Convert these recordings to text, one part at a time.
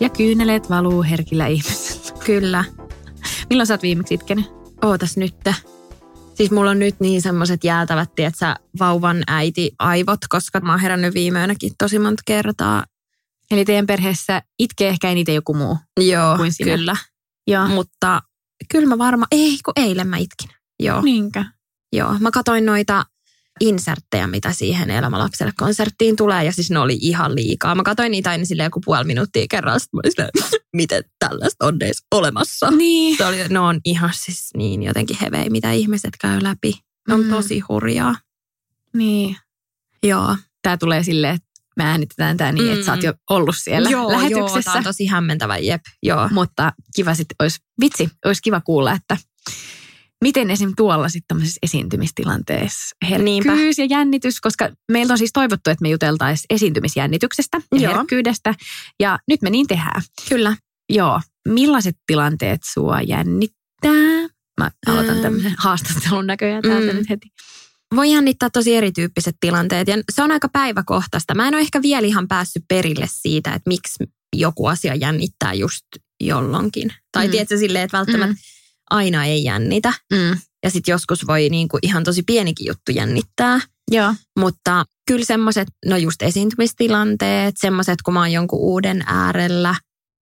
Ja kyyneleet valuu herkillä ihmisillä. Kyllä. Milloin sä oot viimeksi itkenyt? Ootas nyt. Siis mulla on nyt niin semmoiset jäätävät, tietsä, vauvan äiti aivot, koska mä oon herännyt viime yönäkin tosi monta kertaa. Eli teidän perheessä itkee ehkä eniten joku muu. Joo, Kuin sinä. kyllä. Joo. Mutta kyllä mä varmaan, ei kun eilen mä itkin. Joo, Niinkö? joo. Mä katsoin noita inserttejä, mitä siihen Elämä-lapselle konserttiin tulee, ja siis ne oli ihan liikaa. Mä katsoin niitä aina silleen joku puoli minuuttia kerran, sitten mä olin silleen, miten tällaista on edes olemassa. Niin. Se oli, ne on ihan siis niin jotenkin hevei, mitä ihmiset käy läpi. Ne on Mm. tosi hurjaa. Niin. Joo. Tää tulee silleen, että me äänitetään tää niin, että sä oot jo ollut siellä joo, Joo, lähetyksessä. tää on tosi hämmentävä, jep. Joo. Mutta kiva sitten, olisi, vitsi, olisi kiva kuulla, että miten esim. tuolla sitten tämmöisessä esiintymistilanteessa Niinpä. herkkyys ja jännitys, koska meiltä on siis toivottu, että me juteltaisiin esiintymisjännityksestä ja Joo. herkkyydestä. Ja nyt me niin tehdään. Kyllä. Joo. Millaiset tilanteet sua jännittää? Mä aloitan Ähm. tämmöisen haastattelun näköjään täältä Mm. nyt heti. Voi jännittää tosi erityyppiset tilanteet ja se on aika päiväkohtaista. Mä en ole ehkä vielä ihan päässyt perille siitä, että miksi joku asia jännittää just jollonkin. Tai Mm. mm. tiedätkö silleen, että välttämättä Mm. Aina ei jännitä. Mm. Ja sitten joskus voi niinku ihan tosi pienikin juttu jännittää. Joo. Mutta kyllä semmoiset, no just esiintymistilanteet, semmoiset, kun mä oon jonkun uuden äärellä.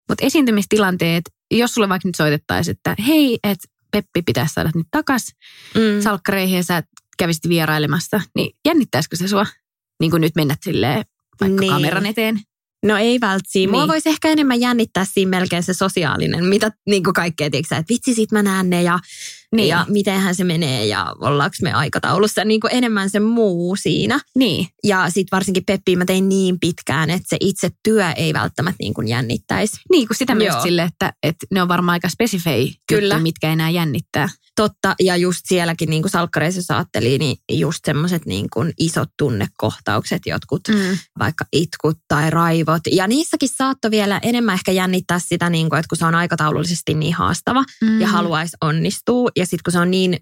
Mutta esiintymistilanteet, jos sulle vaikka nyt soitettaisiin, että hei, että Peppi pitäisi saada nyt takas Mm. salkkareihin ja sä kävisit vierailemassa, niin jännittäisikö se sua? Niin kuin nyt mennä silleen vaikka Niin. kameran eteen. No ei välttämättä. Mua Niin. voisi ehkä enemmän jännittää siinä melkein se sosiaalinen, mitä niin kuin kaikkea, tiedätkö, sä, että vitsi sit mä näen ne ja, Niin. ja mitenhän se menee ja ollaanko me aikataulussa. Niin kuin enemmän se muu siinä. Niin. Ja sitten varsinkin Peppi mä tein niin pitkään, että se itse työ ei välttämättä niin kuin jännittäisi. Niin, kun sitä myös sille, että, että ne on varmaan aika spesifei Kyllä. juttuja, mitkä enää jännittää. Totta, ja just sielläkin niin kuin salkkareissa jos ajattelin, niin just semmoiset niin kuin isot tunnekohtaukset, jotkut Mm. vaikka itkut tai raivot. Ja niissäkin saattoi vielä enemmän ehkä jännittää sitä, niin kuin, että kun se on aikataulullisesti niin haastava Mm. ja haluaisi onnistua. Ja sitten kun se on niin,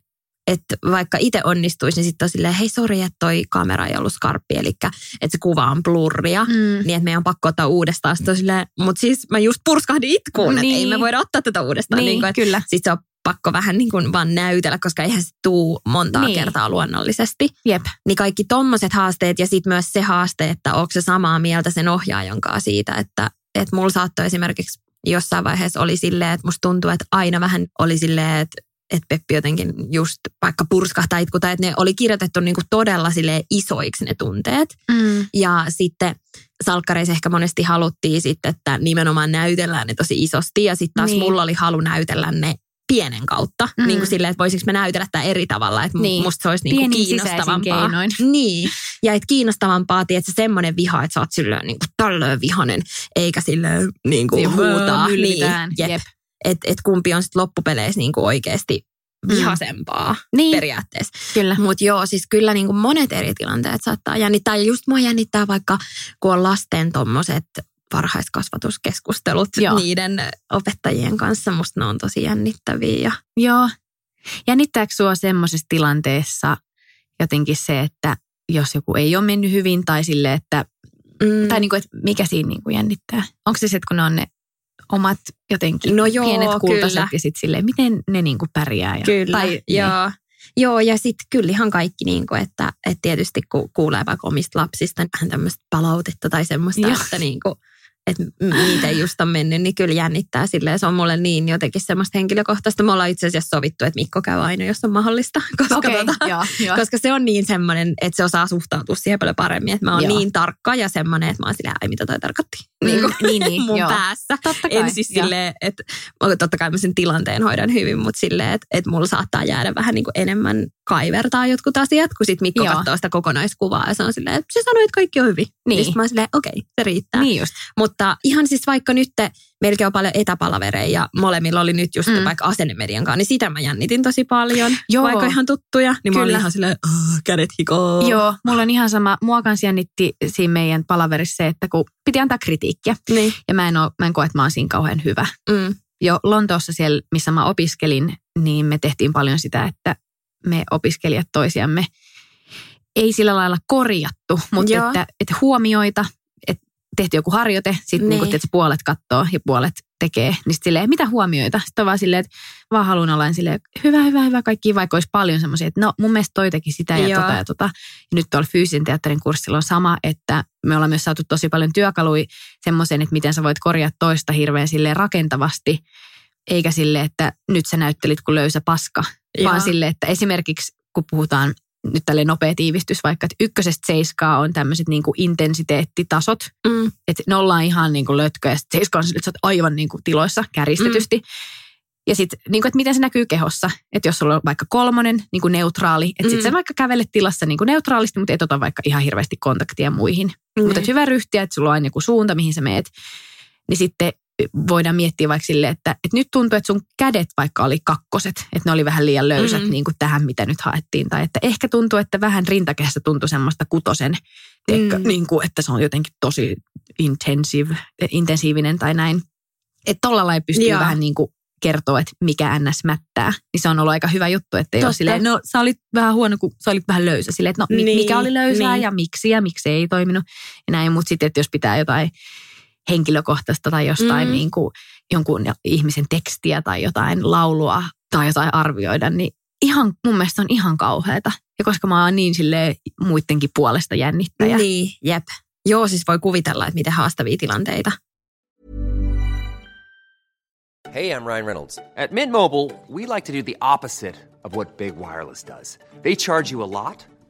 että vaikka itse onnistuisi, niin sitten on silleen, hei sori, että toi kamera ei ollut skarppi, eli että se kuva on blurria. Mm. Niin, että meidän on pakko ottaa uudestaan. Sitten on silleen, mutta siis mä just purskahdin itkuun, niin. että ei Niin. me voida ottaa tätä uudestaan. Niin, Niin kuin, että kyllä. sitten se on pakko vähän niin kuin vaan näytellä, koska eihän se tuu montaa niin. kertaa luonnollisesti. Jep. Niin kaikki tommoset haasteet ja sitten myös se haaste, että onko se samaa mieltä sen ohjaajan kanssa siitä, että, että mulla saattoi esimerkiksi jossain vaiheessa oli silleen, että musta tuntuu, että aina vähän oli silleen, että että Peppi jotenkin just vaikka purskahtaa itku, tai että ne oli kirjoitettu niin kuin todella silleen isoiksi ne tunteet. Mm. Ja sitten salkkareissa ehkä monesti haluttiin sitten, että nimenomaan näytellään ne tosi isosti. Ja sitten taas Niin. mulla oli halu näytellä ne pienen kautta. Mm. Niin kuin silleen, että voisiko me näytellä tämä eri tavalla. Että Niin. musta se olisi niin kuin kiinnostavampaa. Niin. Ja että kiinnostavampaa, tiedätkö, semmoinen viha, että sä oot silleen niin kuin tällöin vihanen, eikä silleen niin kuin Niin, huutaa. Niin, Jep. jep. Että et kumpi on sitten loppupeleissä niin kuin oikeasti vihasempaa Niin. periaatteessa. Kyllä. Mutta joo, siis kyllä niin kuin monet eri tilanteet saattaa jännittää. Ja just mua jännittää vaikka, kun on lasten tommoset varhaiskasvatuskeskustelut Joo. niiden opettajien kanssa. Musta ne on tosi jännittäviä. Ja Joo. Jännittääkö sua semmoisessa tilanteessa jotenkin se, että jos joku ei ole mennyt hyvin tai sille, että, mm, tai niin kuin, että mikä siinä niin kuin jännittää? Onko se se, että kun ne on ne omat jotenkin No joo, pienet kultaset kyllä. ja sitten silleen, miten ne niin kuin pärjää? Ja, Kyllä, tai, niin. joo. Joo, ja sitten kyllä ihan kaikki, niin kuin, että, että tietysti kun kuulee vaikka omista lapsista vähän tämmöistä palautetta tai semmoista, Joo. että, niin kuin, että miten just on mennyt, niin kyllä jännittää silleen. Se on mulle niin jotenkin semmoista henkilökohtaista. Me ollaan itse asiassa sovittu, että Mikko käy aina, jos on mahdollista. Koska, Okei, tota, joo, joo. koska se on niin semmoinen, että se osaa suhtautua siihen paljon paremmin. Että mä oon Joo. niin tarkka ja semmoinen, että mä oon silleen, ai mitä toi tarkoitti. Niin, kuin, niin, niin, mun joo. päässä. Totta kai, En siis silleen, että totta kai mä sen tilanteen hoidan hyvin, mutta silleen, että, että mulla saattaa jäädä vähän niin kuin enemmän kaivertaa jotkut asiat, kun sit Mikko Joo. katsoo sitä kokonaiskuvaa ja se on silleen, että se sanoi, että kaikki on hyvin. Niin. Ja sit mä oon silleen, okei, se riittää. Niin just. Mutta ihan siis vaikka nyt meilläkin on paljon etäpalavereja ja molemmilla oli nyt just Mm. vaikka asennemedian kanssa, niin sitä mä jännitin tosi paljon. Joo. Vaikka ihan tuttuja, niin mä olin Kyllä. ihan silleen, "Ah, kädet hikoo. Joo, mulla on ihan sama. Mua kanssa jännitti siinä meidän palaverissa se, että kun piti antaa kritiikkiä. Niin. Ja mä en, oo, mä en koe, että mä oon siinä kauhean hyvä. Mm. Jo Lontoossa siellä, missä mä opiskelin, niin me tehtiin paljon sitä, että me opiskelijat toisiamme ei sillä lailla korjattu, mutta Joo. että, että huomioita, että tehtiin joku harjoite, sitten niin. Niin. niin puolet katsoo ja puolet tekee, niin sitten silleen, mitä huomioita? Sitten on vaan silleen, että vaan haluan olla silleen, hyvä, hyvä, hyvä, kaikki, vaikka olisi paljon semmoisia, että no mun mielestä toi teki sitä ja Joo. tota ja tota. Ja nyt tuolla fyysisen teatterin kurssilla on sama, että me ollaan myös saatu tosi paljon työkaluja semmoisen, että miten sä voit korjata toista hirveän silleen rakentavasti, eikä sille, että nyt sä näyttelit kuin löysä paska, Joo. vaan sille, että esimerkiksi kun puhutaan nyt tälle nopea tiivistys, vaikka että ykkösestä seiskaa on tämmöiset niin intensiteettitasot, Mm. että ne ollaan ihan niin kuin lötköjä, ja sitten seiska on sille, että sä oot aivan niin kuin tiloissa kärjistetysti. Mm. Ja sitten, niin kuin, että miten se näkyy kehossa. Että jos sulla on vaikka kolmonen, niin kuin neutraali, että mm. sitten sä vaikka kävelet tilassa niin kuin neutraalisti, mutta et ota vaikka ihan hirveästi kontaktia muihin. Mm. Mutta että hyvä ryhtiä, että sulla on aina joku suunta, mihin sä meet. Niin sitten voidaan miettiä vaikka silleen, että, että nyt tuntuu, että sun kädet vaikka oli kakkoset, että ne oli vähän liian löysät mm. niin kuin tähän, mitä nyt haettiin. Tai että ehkä tuntuu, että vähän rintakehässä tuntui semmoista kutosen, mm. niin kuin, että se on jotenkin tosi intensive, intensiivinen tai näin. Että tolla lailla pystyy Joo. vähän niin kuin kertoa, että mikä ns. mättää. Niin se on ollut aika hyvä juttu, että ei ole silleen, no sä olit vähän huono, kun sä olit vähän löysä. Silleen, että no Niin, mikä oli löysää niin. ja miksi ja miksi ei toiminut. Ja näin, mutta sitten, että jos pitää jotain henkilökohtaista tai jostain Mm. niin kuin jonkun ihmisen tekstiä tai jotain laulua tai jotain arvioida, niin ihan, mun mielestä on ihan kauheata. Ja koska mä oon niin sille muidenkin puolesta jännittäjä. Niin, jep. Joo, siis voi kuvitella, että miten haastavia tilanteita. Hey, I'm Ryan Reynolds. At Mint Mobile, we like to do the opposite of what Big Wireless does. They charge you a lot,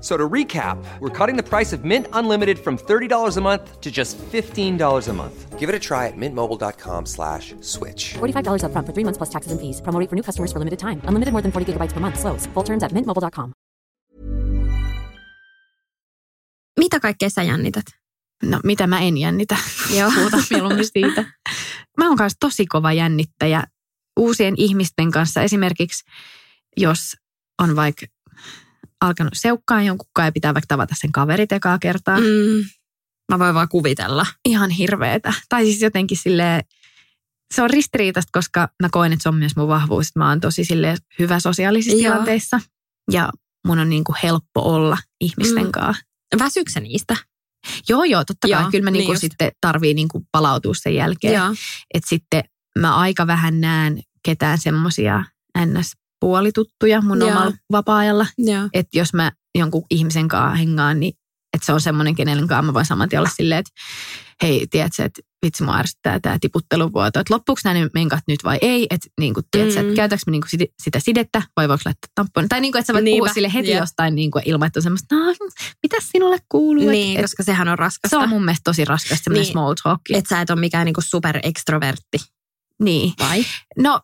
So to recap, we're cutting the price of Mint Unlimited from $30 a month to just $15 a month. Give it a try at mintmobile.com slash switch. $45 upfront for three months plus taxes and fees. Promo rate for new customers for limited time. Unlimited more than 40 gigabytes per month. Slows. Full terms at mintmobile.com. Mitä kaikkea sä jännität? No mitä mä en jännitä. Joo. Puhutaan mieluummin siitä. Mä oon kanssa tosi kova jännittäjä uusien ihmisten kanssa. Esimerkiksi jos on vaikka alkanut seukkaa jonkun ja pitää vaikka tavata sen kaverit ekaa kertaa. Mm. Mä voin vaan kuvitella. Ihan hirveetä. Tai siis jotenkin silleen, se on ristiriitaista, koska mä koen, että se on myös mun vahvuus. Mä oon tosi silleen hyvä sosiaalisissa Joo. tilanteissa. Ja mun on niin kuin helppo olla ihmisten Mm. kanssa. Väsyksä sä niistä? Joo, joo, totta kai. Joo, Kyllä mä niin niinku just. sitten tarvii niinku palautua sen jälkeen. Että sitten mä aika vähän näen ketään semmoisia ns-puolituttuja mun Joo. omalla vapaa-ajalla. Joo. Että jos mä jonkun ihmisen kanssa hengaan, niin että se on semmoinen, kenen kanssa mä voin saman tien olla silleen, että hei, tiedätkö, että vitsi mua ärsyttää tämä tiputteluvuoto, että loppuuko nämä ne menkat nyt vai ei, että niin kuin, tiedätkö, Mm. että me niin kuin sitä sidettä vai voiko laittaa tamponin, tai niin kuin, että sä voit Niinpä, puhua sille heti jep. jostain niin kuin, ilman, että on semmoista, no, mitä sinulle kuuluu, Niin, että, koska sehän on raskasta. se on mun mielestä tosi raskasta, semmoinen Niin. small talk. Että sä et ole mikään niinku super ekstrovertti. Niin. Vai? No,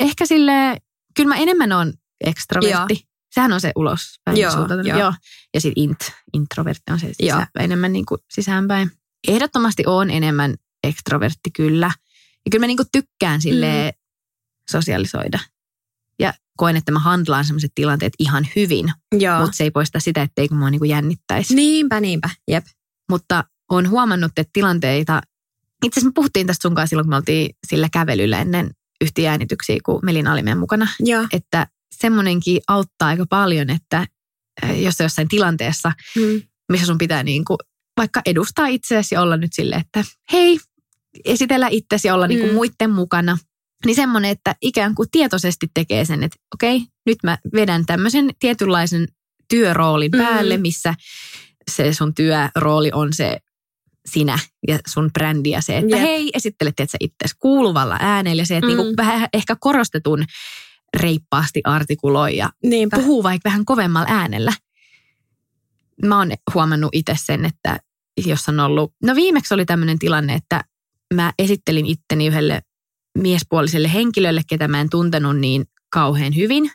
ehkä sille kyllä mä enemmän on ekstrovertti. Sehän on se ulospäin Joo, joo. Joo. Ja sitten int, introvertti on se Joo. sisä, enemmän niin kuin sisäänpäin. Ehdottomasti on enemmän ekstrovertti kyllä. Ja kyllä mä niin kuin tykkään sille sosialisoida. Ja koen, että mä handlaan sellaiset tilanteet ihan hyvin, Joo. mutta se ei poista sitä, etteikö mua niin jännittäisi. Niinpä, niinpä. Jep. Mutta on huomannut, että tilanteita, itse asiassa me puhuttiin tästä sunkaan silloin, kun me oltiin sillä kävelyllä ennen yhtiä äänityksiä, kun Melina oli meidän mukana, Joo. että semmoinenkin auttaa aika paljon, että äh, jos jossain tilanteessa, Mm. missä sun pitää niin kuin vaikka edustaa itseäsi ja olla nyt silleen, että hei, esitellä itsesi ja olla niin kuin Mm. muiden mukana. Niin semmoinen, että ikään kuin tietoisesti tekee sen, että okei, nyt mä vedän tämmöisen tietynlaisen työroolin Mm. päälle, missä se sun työrooli on se sinä ja sun brändi ja se, että Jep. hei, esittelet että itse kuuluvalla äänellä ja se, että Mm. niinku vähän ehkä korostetun reippaasti artikuloi ja Niinpä. puhuu vaikka vähän kovemmalla äänellä. Mä oon huomannut itse sen, että jos on ollut, no viimeksi oli tämmöinen tilanne, että mä esittelin itteni yhdelle miespuoliselle henkilölle, ketä mä en tuntenut niin kauhean hyvin.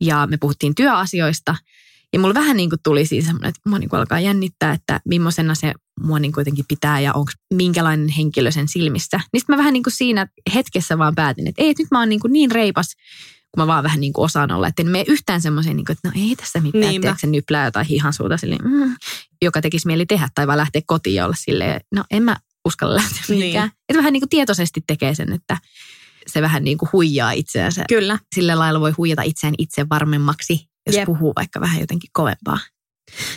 Ja me puhuttiin työasioista. Ja mulla vähän niin kuin tuli siis semmoinen, että mua niin kuin alkaa jännittää, että millaisena se mua niin kuin jotenkin pitää ja onko minkälainen henkilö sen silmissä. Niin mä vähän niin kuin siinä hetkessä vaan päätin, että ei, että nyt mä oon niin, kuin niin reipas, kun mä vaan vähän niin kuin osaan olla. Että en mene yhtään semmoiseen, niin kuin, että no ei tässä mitään, Niinpä. että se nyplää jotain hihansuuta, silleen, mm, joka tekisi mieli tehdä. Tai vaan lähteä kotiin ja olla silleen, no en mä uskalla lähteä Niin. Että vähän niin kuin tietoisesti tekee sen, että se vähän niin kuin huijaa itseänsä. Kyllä. Sillä lailla voi huijata itseään itse varmemmaksi, jos Jep. puhuu vaikka vähän jotenkin kovempaa.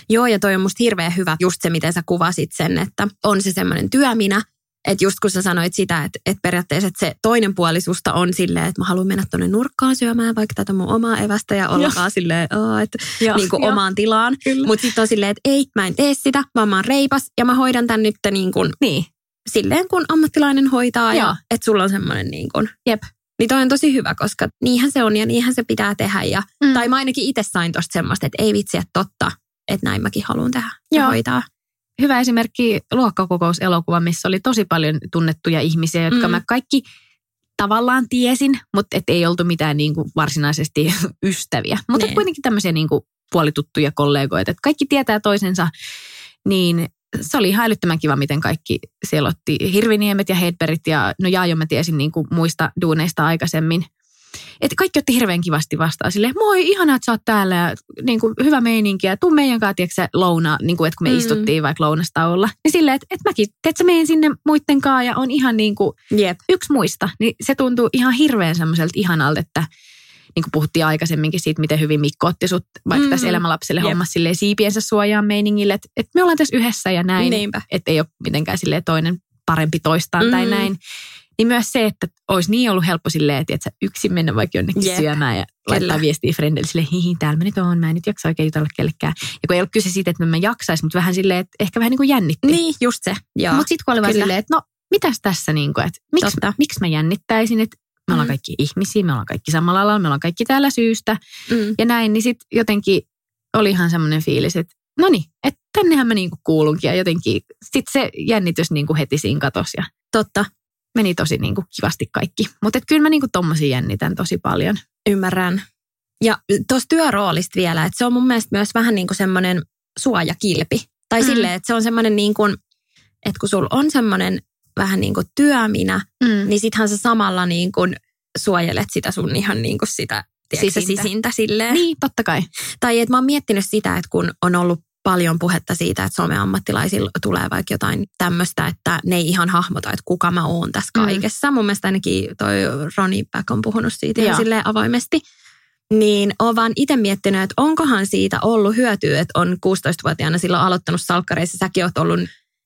Joo, ja toi on musta hirveän hyvä just se, miten sä kuvasit sen, että on se semmoinen työminä, että just kun sä sanoit sitä, että, että periaatteessa että se toinen puoli susta on silleen, että mä haluan mennä tuonne nurkkaan syömään vaikka tätä mun omaa evästä ja olla vaan silleen, "Aa, että Joo, niin kuin joo. omaan tilaan. Mutta sitten on silleen, että ei, mä en tee sitä, vaan mä oon reipas ja mä hoidan tän nyt niin kuin, Niin, silleen, kun ammattilainen hoitaa Joo. ja että sulla on semmoinen niin kuin, jep. Niin toi on tosi hyvä, koska niinhän se on ja niinhän se pitää tehdä. Ja, Mm. Tai mä ainakin itse sain tosta semmoista, että ei vitsi, että totta, että näin mäkin haluan tehdä ja Joo. hoitaa. Hyvä esimerkki luokkakokouselokuva, missä oli tosi paljon tunnettuja ihmisiä, jotka Mm. mä kaikki tavallaan tiesin, mutta et ei oltu mitään niin kuin varsinaisesti ystäviä. Mutta kuitenkin tämmöisiä niin kuin puolituttuja kollegoita, että kaikki tietää toisensa, niin se oli ihan älyttömän kiva, miten kaikki siellä otti Hirviniemet ja Hedbergit ja no Jaajo mä tiesin niin kuin muista duuneista aikaisemmin. Että kaikki otti hirveän kivasti vastaan silleen, moi, ihanaa, että sä oot täällä ja niin kuin, hyvä meininki ja tuu meidän kanssa, tiedätkö louna, niin kuin, että kun me Mm. istuttiin vaikka lounastauolla. Niin silleen, että, että mäkin, teet sä meen sinne muitten kanssa ja on ihan niin kuin Jep. yksi muista. Niin se tuntuu ihan hirveän semmoiselta ihanalta, että niin kuin puhuttiin aikaisemminkin siitä, miten hyvin Mikko otti sut vaikka Mm. tässä elämälapselle Jep. hommas silleen siipiensä suojaan meiningille, että, että me ollaan tässä yhdessä ja näin. Niinpä. Että ei ole mitenkään silleen toinen parempi toistaan tai Mm. näin. Niin myös se, että olisi niin ollut helppo silleen, että et sä yksin mennä vaikka jonnekin Jep. syömään ja laittaa Kyllä. viestiä friendille silleen, hihi, täällä mä nyt oon, mä en nyt jaksa oikein jutella kellekään. Ja kun ei ollut kyse siitä, että mä jaksais, mutta vähän silleen, että ehkä vähän niin kuin jännitti. Niin, just se. Mutta sitten kun oli vaan silleen, että no mitäs tässä niin kuin, että miksi, miksi mä jännittäisin, että me ollaan Mm. kaikki ihmisiä, me ollaan kaikki samalla alalla, me ollaan kaikki täällä syystä mm. ja näin, niin sitten jotenkin oli ihan semmoinen fiilis, että no niin, että tännehän mä niinku kuulunkin ja jotenkin sitten se jännitys niinku heti siinä katosi ja Totta, meni tosi niinku kivasti kaikki. Mutta kyllä mä niinku tommosia jännitän tosi paljon. ymmärrän. Ja tuosta työroolista vielä, että se on mun mielestä myös vähän niin kuin semmoinen suojakilpi. Tai Mm. mm. silleen, että se on semmoinen niin kuin, että kun sulla on semmoinen vähän niin kuin työminä, Mm. niin sittenhän sä samalla niin kuin suojelet sitä sun ihan niin kuin sitä tiedätkö, Sisintä. sisintä. silleen. Niin, totta kai. Tai että mä oon miettinyt sitä, että kun on ollut paljon puhetta siitä, että someammattilaisilla tulee vaikka jotain tämmöistä, että ne ei ihan hahmota, että kuka mä oon tässä Mm. kaikessa. Mun mielestä ainakin toi Roni Back on puhunut siitä ihan silleen avoimesti. Niin oon vaan itse miettinyt, että onkohan siitä ollut hyötyä, että on 16-vuotiaana silloin aloittanut salkkareissa. Säkin oot ollut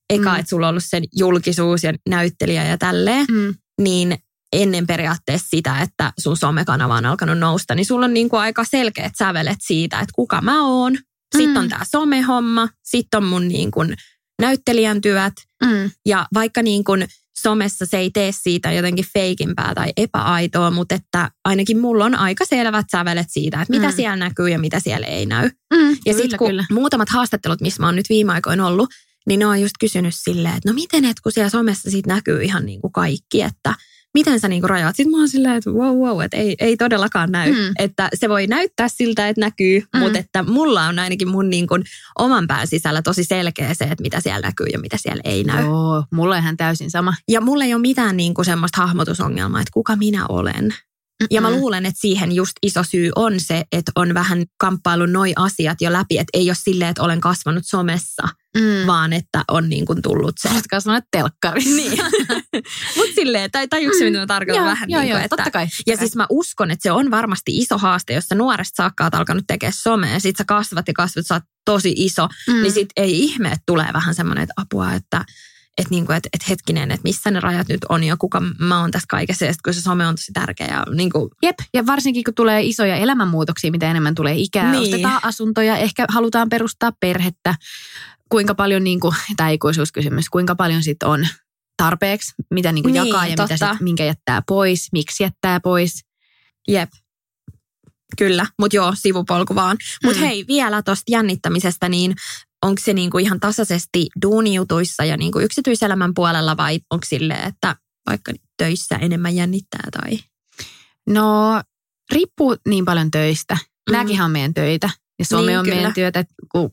eka, Mm. että sulla on ollut sen julkisuus ja näyttelijä ja tälleen. Mm. Niin ennen periaatteessa sitä, että sun somekanava on alkanut nousta, niin sulla on niin kuin aika selkeät sävelet siitä, että kuka mä oon. Sitten Mm. on tämä somehomma, sitten on mun niin kuin näyttelijän työt. Mm. Ja vaikka niin kuin somessa se ei tee siitä jotenkin feikimpää tai epäaitoa, mutta että ainakin mulla on aika selvät sävelet siitä, että mitä Mm. siellä näkyy ja mitä siellä ei näy. Mm. Ja sitten kun kyllä. muutamat haastattelut, missä mä oon nyt viime aikoina ollut, niin ne on just kysynyt silleen, että no miten, että kun siellä somessa siitä näkyy ihan niin kuin kaikki, että miten sä niin kuin rajaat. Sitten mä oon silleen, että wow, wow, että ei, ei todellakaan näy. Mm. Että se voi näyttää siltä, että näkyy, Mm. mutta että mulla on ainakin mun niin kuin oman pään sisällä tosi selkeä se, että mitä siellä näkyy ja mitä siellä ei näy. Joo, mulla on ihan täysin sama. Ja mulla ei ole mitään niin kuin semmoista hahmotusongelmaa, että kuka minä olen. Ja mä luulen, että siihen just iso syy on se, että on vähän kamppailu noi asiat jo läpi, että ei ole silleen, että olen kasvanut somessa, Mm. vaan että on niin kuin tullut se. Olet kasvanut telkkarissa. Niin. Mutta silleen, tai tajuuko se, mitä mä tarkoitan Joo, vähän joo, niin kuin, joo, että... totta kai, totta Ja kai. siis mä uskon, että se on varmasti iso haaste, jos sä nuoresta saakka oot alkanut tekemään somea, ja sit sä kasvat ja kasvat, sä oot tosi iso, Mm. mm. niin sit ei ihme, että tulee vähän semmoinen, että apua, että että niinku, et, et hetkinen, että missä ne rajat nyt on ja kuka mä oon tässä kaikessa, ja sit kun se some on tosi tärkeä. Ja niinku, Jep, ja varsinkin kun tulee isoja elämänmuutoksia, mitä enemmän tulee ikää, niin. Ostetaan asuntoja, ehkä halutaan perustaa perhettä, kuinka paljon, niin kuin, tämä ikuisuuskysymys, kuinka paljon sitten on tarpeeksi, mitä niin kuin Niin, jakaa ja mitä sit, minkä jättää pois, miksi jättää pois. jep. Kyllä, mutta joo, sivupolku vaan. Mutta Mm. hei, vielä tuosta jännittämisestä, niin onko se niinku ihan tasaisesti duunijutuissa ja niinku yksityiselämän puolella vai onko silleen, että vaikka töissä enemmän jännittää tai... No, riippuu niin paljon töistä. Mm. Nämäkin on meidän töitä. Ja some Niin, on kyllä. meidän työtä, kun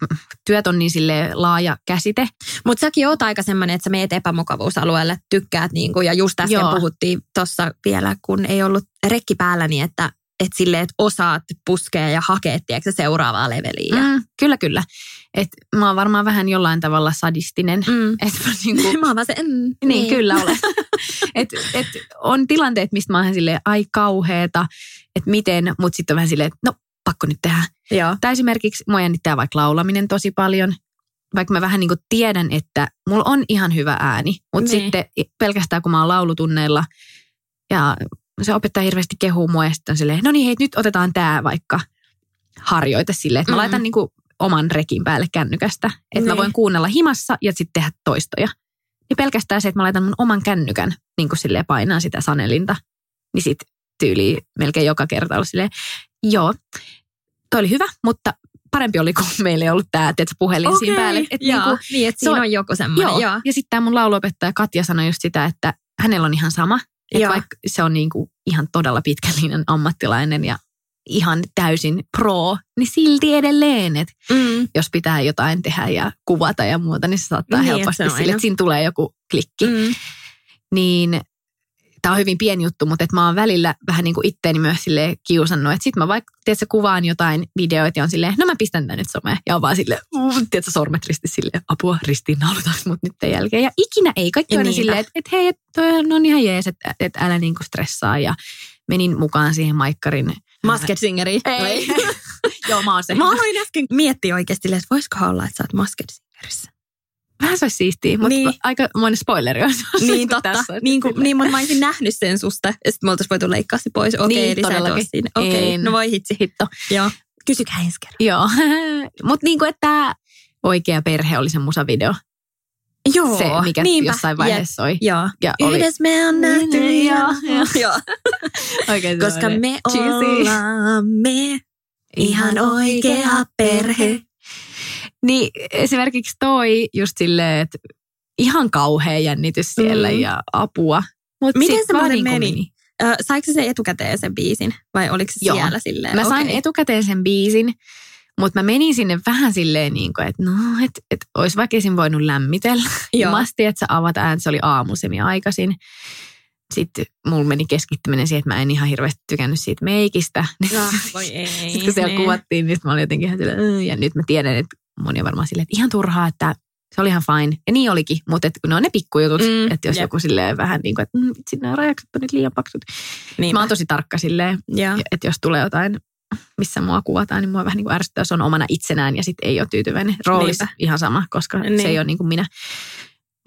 työt on niin sille laaja käsite. Mutta säkin oot aika semmoinen, että sä meet epämukavuusalueelle, tykkäät niinku, ja just äsken Joo. puhuttiin tuossa vielä, kun ei ollut rekki päällä, niin että et silleen, että osaat puskea ja hakea, tiedätkö, seuraavaa leveliä. Mm, kyllä, kyllä. Et mä oon varmaan vähän jollain tavalla sadistinen. Mm. Et mä niinku, Mä oon vaan se, mm, niin, niin, kyllä olen. et, et on tilanteet, mistä mä oon silleen, ai kauheeta, että miten, mutta sitten on vähän silleen, että no pakko nyt tehdä. Joo. Tai esimerkiksi mua jännittää vaikka laulaminen tosi paljon. Vaikka mä vähän niin kuin tiedän, että mulla on ihan hyvä ääni. Mutta Niin. sitten pelkästään kun mä oon laulutunneilla ja se opettaja hirveästi kehuu mua ja sitten on silleen, no niin hei nyt otetaan tämä vaikka harjoite silleen, että mä Mm. laitan niin kuin oman rekin päälle kännykästä. Että mä Niin. voin kuunnella himassa ja sitten tehdä toistoja. Niin pelkästään se, että mä laitan mun oman kännykän niin kuin silleen painaa sitä sanelinta, niin sit tyyli melkein joka kerta ollut silleen, joo, toi oli hyvä, mutta parempi oli, kun meillä ei ollut tämä puhelin okay. siinä päälle. Et joo, niinku, niin, että siinä on- on joku semmoinen. joo. Joo. Ja sitten tämä mun lauluopettaja Katja sanoi just sitä, että hänellä on ihan sama. Että vaikka se on niinku ihan todella pitkällinen ammattilainen ja ihan täysin pro, niin silti edelleen, että Mm. jos pitää jotain tehdä ja kuvata ja muuta, niin se saattaa Niin, helposti että se on sille, että siinä tulee joku klikki. Mm. Niin tämä on hyvin pieni juttu, mutta että mä oon välillä vähän niin kuin itteeni myös sille kiusannut. Että sit mä vaikka, tiedätkö, kuvaan jotain videoita ja on silleen, no mä pistän tän nyt someen. Ja on vaan silleen, tiedätkö, sormet risti silleen, apua, ristiinnaulutaanko mut nyt tämän jälkeen. Ja ikinä ei. Kaikki on aina Niinpä. silleen, että et, hei, et, toi on ihan jees, että et älä niin kuin stressaa. Ja menin mukaan siihen Maikkarin. Masked Singeri. Ei. Joo, mä oon se. Mä aloin äsken miettiä oikeasti, että voisiko olla, että sä oot Masked Singerissä. Vähän se olisi siistiä, mutta Niin. aika monen spoileri on. Niin totta. Tässä niin, kuin, niin, mutta mä olisin nähnyt sen susta. Ja sitten me oltaisiin voitu leikkaa se pois. Okei, Niin, sä et todellakin. siinä. Okei, En. no voi hitsi. Hitto. Joo. Kysykää ensi kerran. Joo, mutta niin kuin, että tämä oikea perhe oli se musavideo. Joo, se, mikä niinpä. jossain vaiheessa soi. Joo. Ja oli Yhdessä me on nähty. Niin, ja- joo, joo. Joo. oikein Koska me cheesy. ollaan me ihan oikea perhe. Niin esimerkiksi toi just silleen, että ihan kauhea jännitys siellä Mm. ja apua. Mut Miten se vaan muuten niin kuin meni? Ö, saiko se etukäteen sen biisin vai oliko se Joo. siellä silleen? Mä sain Okei. etukäteen sen biisin, mutta mä menin sinne vähän silleen, niin kuin, että no, että et olisi väkisin voinut lämmitellä. Joo. Masti, että sä avat ään, se oli aamusemi aikaisin. Sitten mulla meni keskittyminen siihen, että mä en ihan hirveästi tykännyt siitä meikistä. Ah, voi ei. Sitten kun siellä niin. kuvattiin, niin mä olin jotenkin ihan silleen, ja nyt mä tiedän, että moni on varmaan silleen, että ihan turhaa, että se oli ihan fine. Ja niin olikin, mutta et, ne on ne pikkujutut, Mm, että jos jep. joku silleen vähän niin kuin, että mm, vitsi, nämä rajakset on nyt liian paksut. Niinpä. Mä oon tosi tarkka silleen, Joo. että jos tulee jotain, missä mua kuvataan, niin mua vähän niin kuin ärsyttää, jos on omana itsenään ja sitten ei ole tyytyväinen. Roolissa Niinpä. ihan sama, koska Niin. se ei ole niin kuin minä.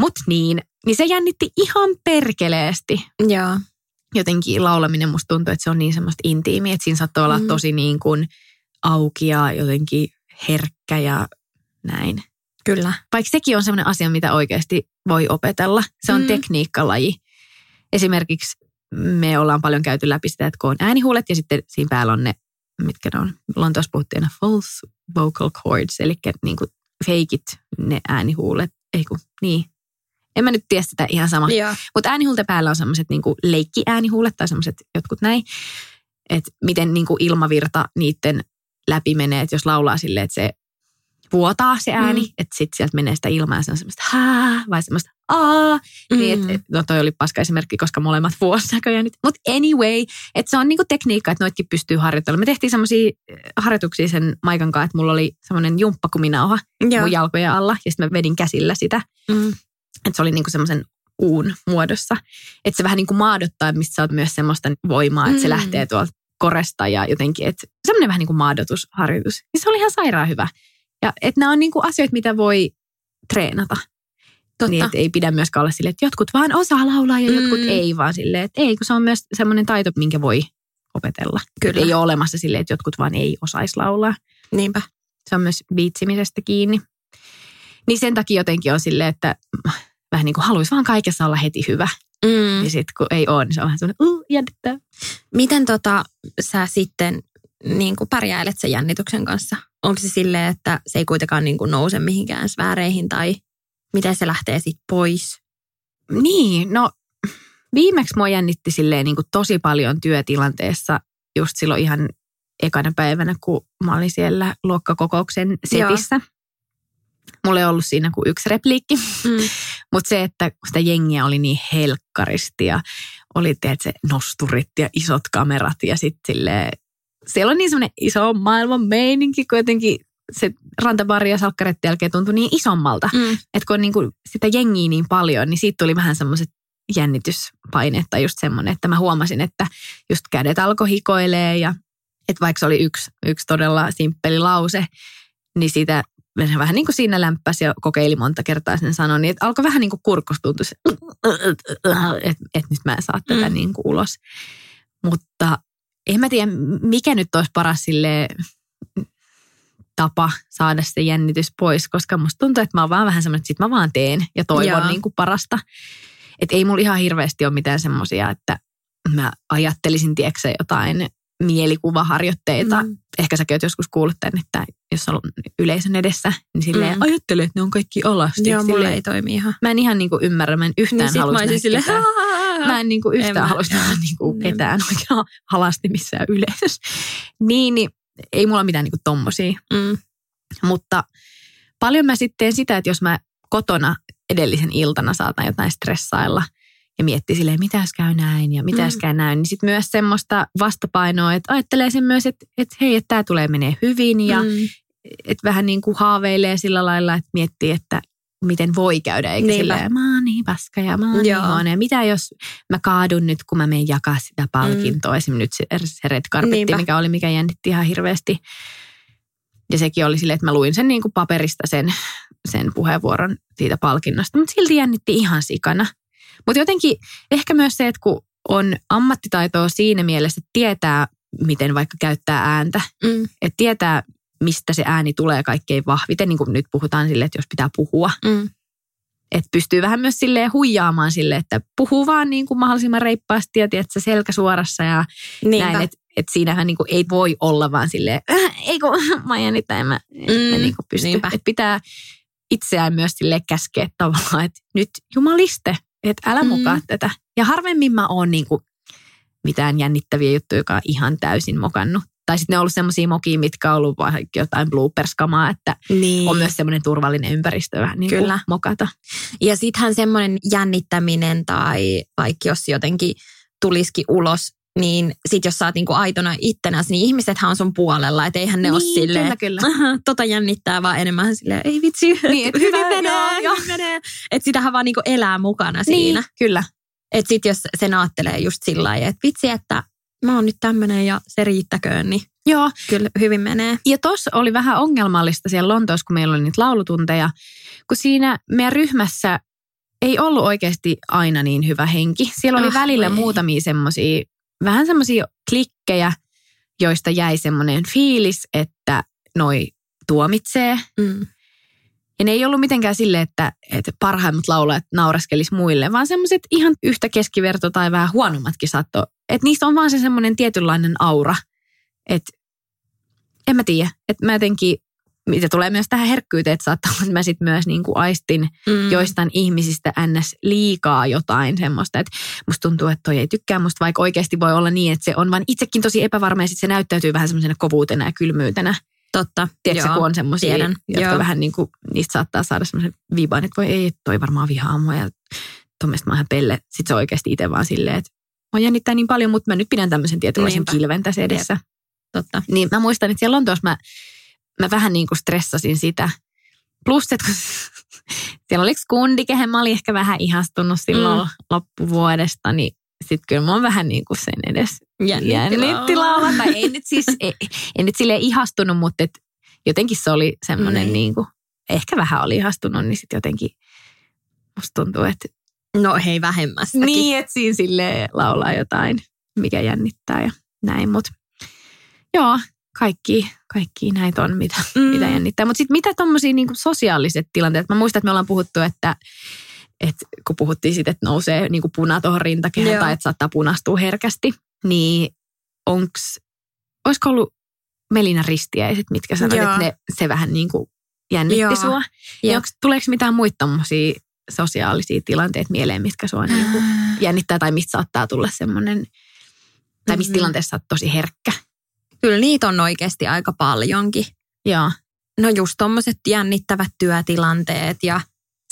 Mut niin, niin se jännitti ihan perkeleesti. Joo. Jotenkin laulaminen musta tuntuu, että se on niin semmoista intiimiä, että siinä saattoi olla Mm. tosi niin kuin auki ja jotenkin herkkä ja näin. Kyllä. Vaikka sekin on semmoinen asia, mitä oikeasti voi opetella. Se on mm. tekniikkalaji. Esimerkiksi me ollaan paljon käyty läpi sitä, että kun on äänihuulet ja sitten siinä päällä on ne, mitkä ne on, Lontoossa puhuttiin aina false vocal cords, eli niin kuin feikit ne äänihuulet. Ei kun, niin. En mä nyt tiedä sitä ihan sama. Mutta äänihuulten päällä on semmoiset niinku leikkiäänihuulet tai semmoiset jotkut näin. Että miten niinku ilmavirta niiden läpi menee, että jos laulaa silleen, että se vuotaa se ääni, Mm. mm. että sitten sieltä menee sitä ilmaa ja se on semmoista hää vai semmoista aa. Mm. Niin, et, no toi oli paska esimerkki, koska molemmat vuosi näköjään nyt. Mutta anyway, että se on niinku tekniikka, että noitkin pystyy harjoittelemaan. Me tehtiin semmoisia harjoituksia sen Maikan kanssa, että mulla oli semmoinen jumppakuminauha Joo. mun jalkojen alla. Ja sitten mä vedin käsillä sitä. Mm. Että se oli niinku semmoisen uun muodossa. Että se vähän niin kuin maadottaa, mistä saat myös semmoista voimaa, että se Mm. lähtee tuolta koresta ja jotenkin, että semmoinen vähän niin kuin maadotusharjoitus. Niin se oli ihan sairaan hyvä. Ja että nämä on niin kuin asioita, mitä voi treenata. Totta. Niin, että ei pidä myöskään olla silleen, että jotkut vaan osaa laulaa ja jotkut Mm. ei, vaan silleen, että ei, kun se on myös semmoinen taito, minkä voi opetella. Kyllä. Ei ole olemassa silleen, että jotkut vaan ei osaisi laulaa. Niinpä. Se on myös viitsimisestä kiinni. Niin sen takia jotenkin on silleen, että vähän niin kuin haluaisi vaan kaikessa olla heti hyvä. Mm. Ja sitten kun ei ole, niin se on vähän semmoinen, uh, jännittää. Miten tota, sä sitten niin kuin pärjäilet sen jännityksen kanssa? Onko se silleen, että se ei kuitenkaan niin kuin nouse mihinkään sfääreihin tai miten se lähtee sitten pois? Niin, no viimeksi mua jännitti silleen niin kuin tosi paljon työtilanteessa just silloin ihan ekana päivänä, kun mä olin siellä luokkakokouksen setissä. Mulla ei ollut siinä kuin yksi repliikki, Mm. mutta se, että sitä jengiä oli niin helkkaristi ja oli teet se nosturit ja isot kamerat ja sitten silleen, siellä on niin semmoinen iso maailman meininki, kun jotenkin se rantabari ja salkkaretten jälkeen tuntui niin isommalta. Mm. Että kun niin kuin sitä jengiä niin paljon, niin siitä tuli vähän semmoiset jännityspaineet tai just semmoinen, että mä huomasin, että just kädet alkoi hikoilee ja että vaikka se oli yksi, yksi todella simppeli lause, niin siitä vähän niin kuin siinä lämpäsi ja kokeili monta kertaa sen sanoa, niin että alkoi vähän niin kuin tuntua se, että, että nyt mä en saa tätä Mm. niin kuin ulos. Mutta en mä tiedä, mikä nyt olisi paras silleen, tapa saada se jännitys pois, koska musta tuntuu, että mä oon vaan vähän semmoinen, että sit mä vaan teen ja toivon Joo. niin kuin parasta. Että ei mulla ihan hirveästi ole mitään semmoisia, että mä ajattelisin, tiedätkö jotain mielikuvaharjoitteita. Mm. Ehkä säkin oot joskus kuullut tämän, että jos on yleisön edessä, niin silleen Mm. mm. ajattele, että ne on kaikki alasti. Joo, mulle Silleen, ei toimi ihan. Mä en ihan niin kuin ymmärrä, mä en yhtään Niin halua silleen, ketään. Mä en niin kuin En yhtään halua nähdä niin kuin en. ketään oikein halasti missään yleisössä. Niin, niin ei mulla mitään niin kuin tommosia. Mm. Mutta paljon mä sitten teen sitä, että jos mä kotona edellisen iltana saatan jotain stressailla ja miettii silleen, mitä käy näin ja mitä Mm. käy näin, niin sitten myös semmoista vastapainoa, että ajattelee sen myös, että, että hei, että tämä tulee menee hyvin ja Mm. että vähän niin kuin haaveilee sillä lailla, että miettii, että miten voi käydä, eikä Niinpä. silleen, mä paska ja mä oon niin Joo. Ja mitä jos mä kaadun nyt, kun mä menen jakaa sitä palkintoa, mm. esimerkiksi nyt se, se red carpetti, Niinpä. mikä oli, mikä jännitti ihan hirveästi. Ja sekin oli silleen, että mä luin sen niin kuin paperista sen, sen puheenvuoron siitä palkinnosta, mutta silti jännitti ihan sikana. Mutta jotenkin ehkä myös se, että kun on ammattitaitoa siinä mielessä, että tietää, miten vaikka käyttää ääntä, Mm. että tietää, mistä se ääni tulee kaikkein vahviten, niin kuin nyt puhutaan sille, että jos pitää puhua, Mm. Että pystyy vähän myös silleen huijaamaan sille, että puhuu vaan niin kuin mahdollisimman reippaasti ja tiedät, selkä suorassa ja Niinpä. näin, että et siinähän niin kuin ei voi olla vaan silleen, äh, ei kun mä jännittää, en mä, en Mm, niin kuin pysty. niinpä. Että pitää itseään myös silleen käskeä tavallaan, että nyt jumaliste, että älä Mm. tätä. Ja harvemmin mä oon niin kuin mitään jännittäviä juttuja, joka on ihan täysin mokannut. Tai sitten ne on ollut semmoisia mokia, mitkä on ollut vaikka jotain bloopers-kamaa, että Niin. on myös semmoinen turvallinen ympäristö vähän niin Kyllä. mokata. Ja sittenhän semmoinen jännittäminen tai vaikka jos jotenkin tulisikin ulos, niin sit jos sä oot niinku aitona ittenäsi, niin ihmisethän on sun puolella. Että eihän ne Niin, ole silleen, kyllä, kyllä. "Aha, tota jännittää, vaan enemmän silleen, ei vitsi, Niin, et hyvin hyvä, menee, joo, hyvin menee. Että sitähän vaan niinku elää mukana siinä. Niin, kyllä. Että sit jos sen ajattelee just sillä lailla, että vitsi, että mä oon nyt tämmönen ja se riittäköön, niin Joo, kyllä hyvin menee. ja tuossa oli vähän ongelmallista siellä Lontoossa, kun meillä oli niitä laulutunteja, kun siinä meidän ryhmässä ei ollut oikeasti aina niin hyvä henki. Siellä oli Ah, välillä ei. muutamia semmoisia, vähän semmoisia klikkejä, joista jäi semmoinen fiilis, että noi tuomitsee. Mm. Ja ne ei ollut mitenkään sille, että, että parhaimmat laulajat naureskelis muille, vaan semmoiset ihan yhtä keskiverto tai vähän huonommatkin saattoi. Että niistä on vaan se semmoinen tietynlainen aura. Että en mä tiedä. Että mä jotenkin, mitä tulee myös tähän herkkyyteen, että saattaa olla, että mä sitten myös niin kuin aistin Mm. joistain ihmisistä ns. liikaa jotain semmoista, että musta tuntuu, että toi ei tykkää musta, vaikka oikeasti voi olla niin, että se on vaan itsekin tosi epävarma ja sit se näyttäytyy vähän semmoisena kovuutena ja kylmyytenä. Totta. Tiedätkö, Joo, kun on semmoisia, jotka Joo. vähän niin kuin, niistä saattaa saada semmoisen viban, että voi ei, toi varmaan vihaa mua ja tuommoista mä oon ihan pelle. Sitten se oikeasti itse vaan silleen, että mä jännittää niin paljon, mutta mä nyt pidän tämmöisen tietynlaisen Niinpä. kilven tässä edessä. Totta. Niin mä muistan, että siellä Lontoossa mä, mä vähän niin kuin stressasin sitä. Plus, että kun siellä oli kundi, kehen mä olin ehkä vähän ihastunut silloin mm. loppuvuodesta, niin sitten kyllä mä oon vähän niin kuin sen edes Jännitti jännitti laulaa. Tai ei nyt siis, ei, ei nyt silleen ihastunut, mutta et jotenkin se oli semmoinen Niin. niin kuin, ehkä vähän oli ihastunut, niin sitten jotenkin musta tuntuu, että No hei vähemmästäkin. niin, että siinä sille laulaa jotain, mikä jännittää ja näin. Mutta joo, kaikki, kaikki näitä on, mitä, mm. Mitä jännittää. Mutta sitten mitä tuommoisia niinku sosiaaliset tilanteet? Mä muistan, että me ollaan puhuttu, että, että kun puhuttiin siitä, että nousee niinku puna tuohon rintakehään Joo. tai että saattaa punastua herkästi, niin onks, olisiko ollut Melina ristiäiset, mitkä sanoit, Joo. että ne, se vähän niin kuin jännitti Joo. sua. Ja Jep. onks, tuleeko mitään muita tommosia sosiaalisia tilanteita mieleen, mitkä sua niin kuin jännittää tai mistä saattaa tulla semmoinen, tai missä Mhm. tilanteessa sä oot tosi herkkä? Kyllä niitä on oikeasti aika paljonkin. Joo. No just tommoset jännittävät työtilanteet ja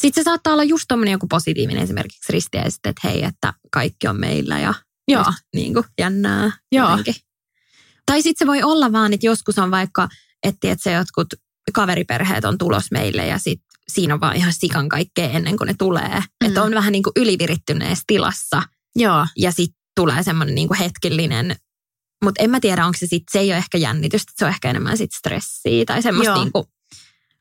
sitten se saattaa olla just tommonen joku positiivinen esimerkiksi ristiäiset, että hei, että kaikki on meillä ja Joo. niin kuin jännää Joo. jotenkin. Tai sitten se voi olla vaan, että joskus on vaikka, että et se jotkut kaveriperheet on tulos meille ja sit siinä on vaan ihan sikan kaikkea ennen kuin ne tulee. Mm. Että on vähän niin kuin ylivirittyneessä tilassa Joo. ja sitten tulee semmoinen niin kuin hetkellinen, mutta en mä tiedä, onko se sitten, se ei ole ehkä jännitystä, se on ehkä enemmän sitten stressiä tai semmoista Joo. niin kuin,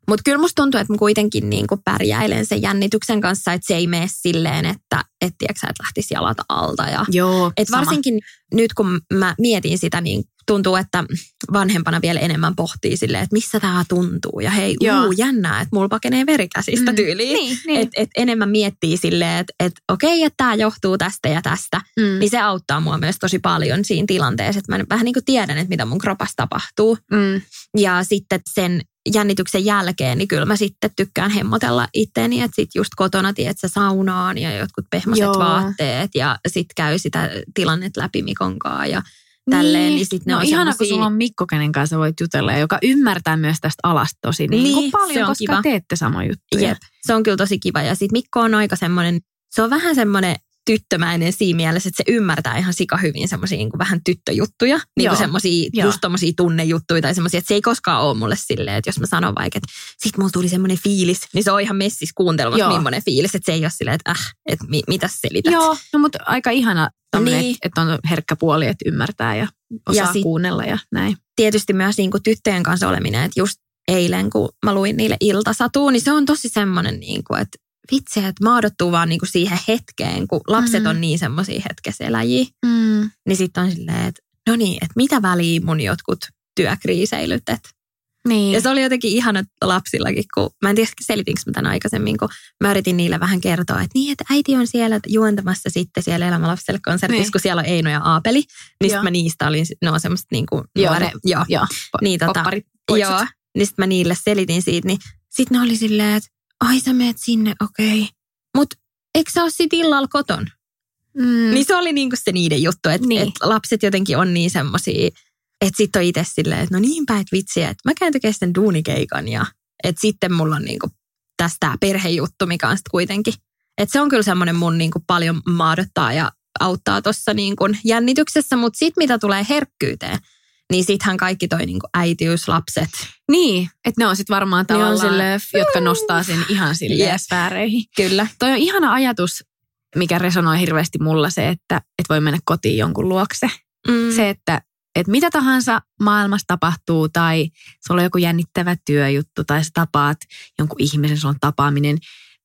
mutta kyllä musta tuntuu, että mä kuitenkin niin kuin pärjäilen sen jännityksen kanssa, että se ei mene silleen, että et, tiedätkö, sä, että lähtisi jalat alta ja Joo. et sama. varsinkin nyt kun mä mietin sitä, niin tuntuu, että vanhempana vielä enemmän pohtii silleen, että missä tämä tuntuu. Ja hei, Joo. uu, jännää, että mulla pakenee verikäsistä Mm. tyyliin. Niin, niin. Et, et enemmän miettii silleen, että et, okei, että tämä johtuu tästä ja tästä. Mm. Niin se auttaa mua myös tosi paljon siinä tilanteessa, että mä vähän niin kuin tiedän, että mitä mun kropassa tapahtuu. Mm. Ja sitten sen jännityksen jälkeen, niin kyllä mä sitten tykkään hemmotella itteeni, että sit just kotona, tiedätkö, saunaan ja jotkut pehmoiset Joo. vaatteet ja sitten käy sitä tilannetta läpi Mikon kanssa ja tälleen, niin, sit ne no on ihana, kun sulla on Mikko, kenen kanssa voit jutella, ja joka ymmärtää myös tästä alasta tosi niin, Niin, paljon, koska kiva. teette samoja juttuja. Jep, se on kyllä tosi kiva. Ja sitten Mikko on aika semmoinen, se on vähän semmoinen tyttömäinen siinä mielessä, että se ymmärtää ihan sika hyvin semmoisia niin vähän tyttöjuttuja. Niin kuin semmoisia, just tommosia tunnejuttuja tai semmoisia, että se ei koskaan ole mulle silleen, että jos mä sanon vaikka, että sit mulla tuli semmoinen fiilis, niin se on ihan messis kuuntelemassa, Joo. millainen fiilis, että se ei ole silleen, että äh, että mi, mitä selität. Joo, no mutta aika ihana, niin. Niin. että, että on herkkä puoli, että ymmärtää ja osaa Ja sit- kuunnella ja näin. tietysti myös niin kuin tyttöjen kanssa oleminen, että just eilen, kun mä luin niille iltasatuun, niin se on tosi semmoinen, niin kuin, että vitsi, että maadottuu vaan niin kuin siihen hetkeen, kun lapset Mm. on niin semmoisia hetkeseläjiä, Mm. niin sitten on silleen, että no niin, että mitä väliä mun jotkut työkriiseilyt, että Niin. ja se oli jotenkin ihana lapsillakin, kun mä en tiedä selitinkö mä tämän aikaisemmin, kun mä yritin niille vähän kertoa, että niin, että äiti on siellä juontamassa sitten siellä Elämä lapselle konsertissa, Niin. kun siellä on Eino ja Aapeli. Niin sitten mä niistä olin, ne on semmoista niin kuin Joo, nuoret, ne- joo, Joo, niin, tota. Joo, niin sitten mä niille selitin siitä, niin sitten ne oli silleen, että ai sä meet sinne, okei. Okay. Mutta eikö sä ole sit illalla koton? Mm. Niin se oli niinku se niiden juttu, että Niin. et lapset jotenkin on niin semmosia, että sitten on itse silleen, että no niinpä, että vitsi, että mä käyn tekemään sen duunikeikan ja että sitten mulla on niinku tästä perhejuttu, mikä on sitten kuitenkin. Että se on kyllä semmoinen mun niinku paljon maadottaa ja auttaa tuossa niinku jännityksessä, mutta sitten mitä tulee herkkyyteen, niin sittenhän kaikki toi niinku äitiys, lapset, Niin, että ne on sitten varmaan tavallaan, silleen, jotka nostaa sen ihan silleen Yes. sfääreihin. kyllä. Toi on ihana ajatus, mikä resonoi hirveästi mulla se, että, että voi mennä kotiin jonkun luokse. Mm. Se, että, että mitä tahansa maailmassa tapahtuu tai sulla on joku jännittävä työjuttu tai sä tapaat jonkun ihmisen, sulla on tapaaminen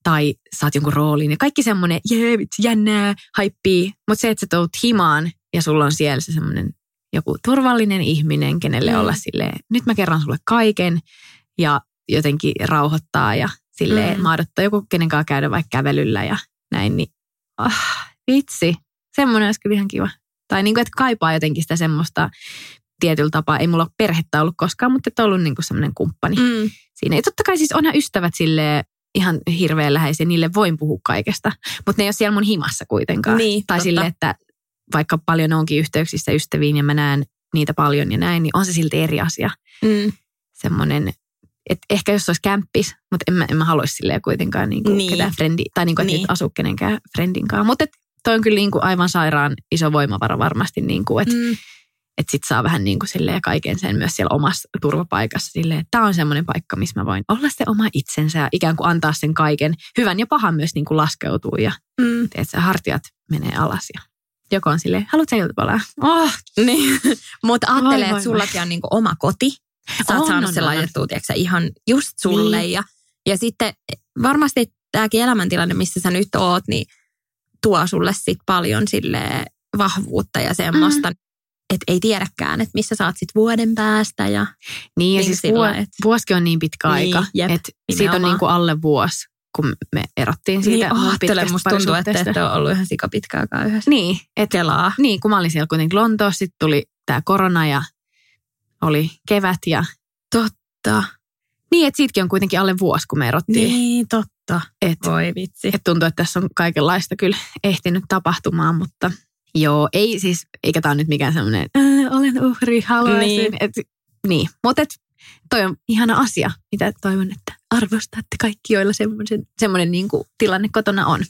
tai saat jonkun roolin ja kaikki semmoinen, jee, vitsi, jännää, haippii. Mutta se, että sä tulet himaan ja sulla on siellä se semmoinen joku turvallinen ihminen, kenelle Mm. olla silleen, nyt mä kerron sulle kaiken ja jotenkin rauhoittaa ja silleen Mm. maadottaa joku, kenen kanssa käydä vaikka kävelyllä ja näin, niin ah, vitsi, semmoinen olisi kyllä ihan kiva. Tai niin kuin, että kaipaa jotenkin sitä semmoista tietyllä tapaa. Ei mulla ole perhettä ollut koskaan, mutta että on ollut niin kuin semmoinen kumppani. Mm. siinä. Ja totta kai siis onhan ystävät sille ihan hirveän läheisiä, niille voin puhua kaikesta, mutta ne ei ole siellä mun himassa kuitenkaan. Niin, tai totta. sille, että vaikka paljon onkin yhteyksissä ystäviin ja mä näen niitä paljon ja näin, niin on se silti eri asia. Mm. semmoinen, että ehkä jos olisi kämppis, mutta en mä, en mä haluaisi silleen kuitenkaan niin kuin Niin. ketään frendi, tai niin kuin, että Niin. asu kenenkään friendinkaan. Mutta et toi on kyllä niin kuin aivan sairaan iso voimavara varmasti, niin kuin, että Mm. että sit saa vähän niin kuin silleen kaiken sen myös siellä omassa turvapaikassa silleen, että tämä on semmoinen paikka, missä mä voin olla se oma itsensä ja ikään kuin antaa sen kaiken hyvän ja pahan myös niin kuin laskeutuu ja Mm. että hartiat menee alas ja joko on silleen, haluatko sä iltapalaa? Oh, Niin. Mutta ajattele, Voi, että sullakin on niinku oma koti. Sä oot On, saanut on, sen laitettua, tiedätkö, ihan just sulle. Niin. Ja, ja sitten varmasti tämäkin elämäntilanne, missä sä nyt oot, niin tuo sulle sit paljon sille vahvuutta ja semmoista, mm. että ei tiedäkään, että missä sä oot sit vuoden päästä. Ja, Niin ja Niin siis sillä, vuo, et- vuosikin on niin pitkä Niin, aika, että siitä on niin kuin alle vuosi, kun me erottiin siitä niin mun ajattele, pitkästä musta tuntuu, että ette ole ollut ihan sika pitkäänkään yhdessä. Niin, et, Kelaa. niin, kun mä olin siellä kuitenkin Lontoossa, sitten tuli tämä korona ja oli kevät ja Totta. niin, että siitäkin on kuitenkin alle vuosi, kun me erottiin. Niin, totta. Et, Voi vitsi. et tuntuu, että tässä on kaikenlaista kyllä ehtinyt tapahtumaan, mutta joo, ei siis, eikä tämä nyt mikään semmoinen, "Ää, olen uhri, haluaisin. Niin. Et, niin. mutta et, toi on ihana asia, mitä toivon, että arvostatte kaikki, joilla semmoinen, semmoinen niin kuin tilanne kotona on.